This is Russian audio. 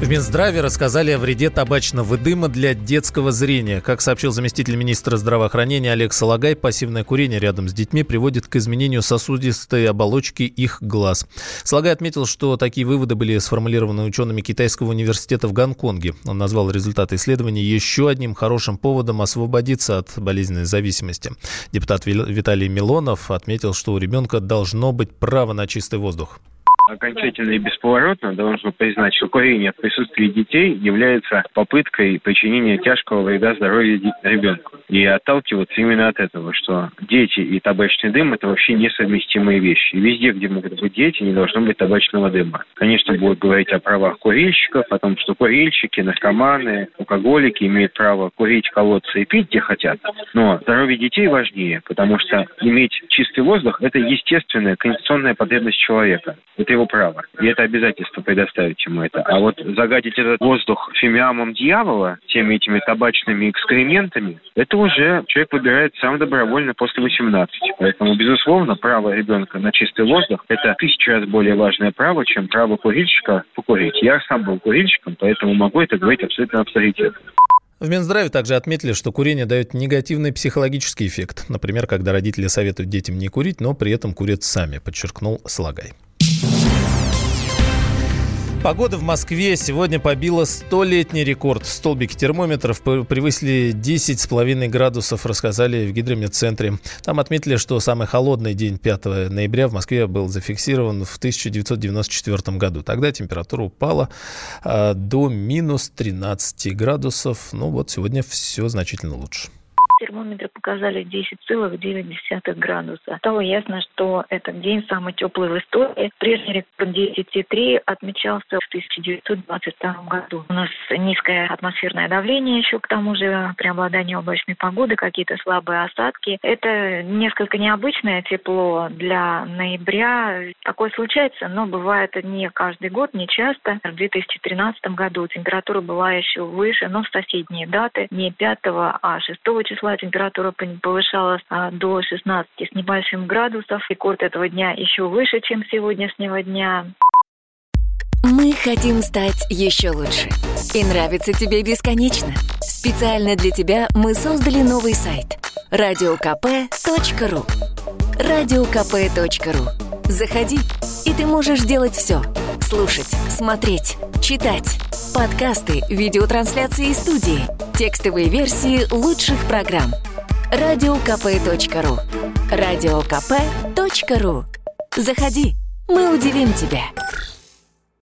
В Минздраве рассказали о вреде табачного дыма для детского зрения. Как сообщил заместитель министра здравоохранения Олег Салагай, пассивное курение рядом с детьми приводит к изменению сосудистой оболочки их глаз. Салагай отметил, что такие выводы были сформулированы учеными Китайского университета в Гонконге. Он назвал результаты исследований еще одним хорошим поводом освободиться от болезненной зависимости. Депутат Виталий Милонов отметил, что у ребенка должно быть право на чистый воздух окончательно и бесповоротно должен признать, что курение в присутствии детей является попыткой причинения тяжкого вреда здоровью ребенка. И отталкиваться именно от этого, что дети и табачный дым – это вообще несовместимые вещи. И везде, где могут быть дети, не должно быть табачного дыма. Конечно, будут говорить о правах курильщиков, о том, что курильщики, наркоманы, алкоголики имеют право курить, колоться и пить, где хотят. Но здоровье детей важнее, потому что иметь чистый воздух – это естественная конституционная потребность человека. Это его право. И это обязательство предоставить ему это. А вот загадить этот воздух фимиамом дьявола, теми этими табачными экскрементами, это уже человек выбирает сам добровольно после 18. Поэтому, безусловно, право ребенка на чистый воздух – это тысячу раз более важное право, чем право курильщика покурить. Я сам был курильщиком, поэтому могу это говорить абсолютно авторитетно. В Минздраве также отметили, что курение дает негативный психологический эффект. Например, когда родители советуют детям не курить, но при этом курят сами, подчеркнул Слагай. Погода в Москве сегодня побила столетний рекорд. Столбики термометров превысили 10,5 градусов, рассказали в гидрометцентре. Там отметили, что самый холодный день 5 ноября в Москве был зафиксирован в 1994 году. Тогда температура упала а, до минус 13 градусов. Ну вот сегодня все значительно лучше термометры показали 10,9 градуса. Стало ясно, что этот день самый теплый в истории. Прежний рекорд 10,3 отмечался в 1922 году. У нас низкое атмосферное давление еще, к тому же преобладание облачной погоды, какие-то слабые осадки. Это несколько необычное тепло для ноября. Такое случается, но бывает не каждый год, не часто. В 2013 году температура была еще выше, но в соседние даты, не 5, а 6 числа числа температура повышалась а, до 16 с небольшим градусов. Рекорд этого дня еще выше, чем сегодняшнего дня. Мы хотим стать еще лучше. И нравится тебе бесконечно. Специально для тебя мы создали новый сайт – радиокп.ру радиокп.ру Заходи, и ты можешь делать все. Слушать, смотреть, читать. Подкасты, видеотрансляции студии, текстовые версии лучших программ. Радиокп.ру Радиокп.ру Заходи, мы удивим тебя.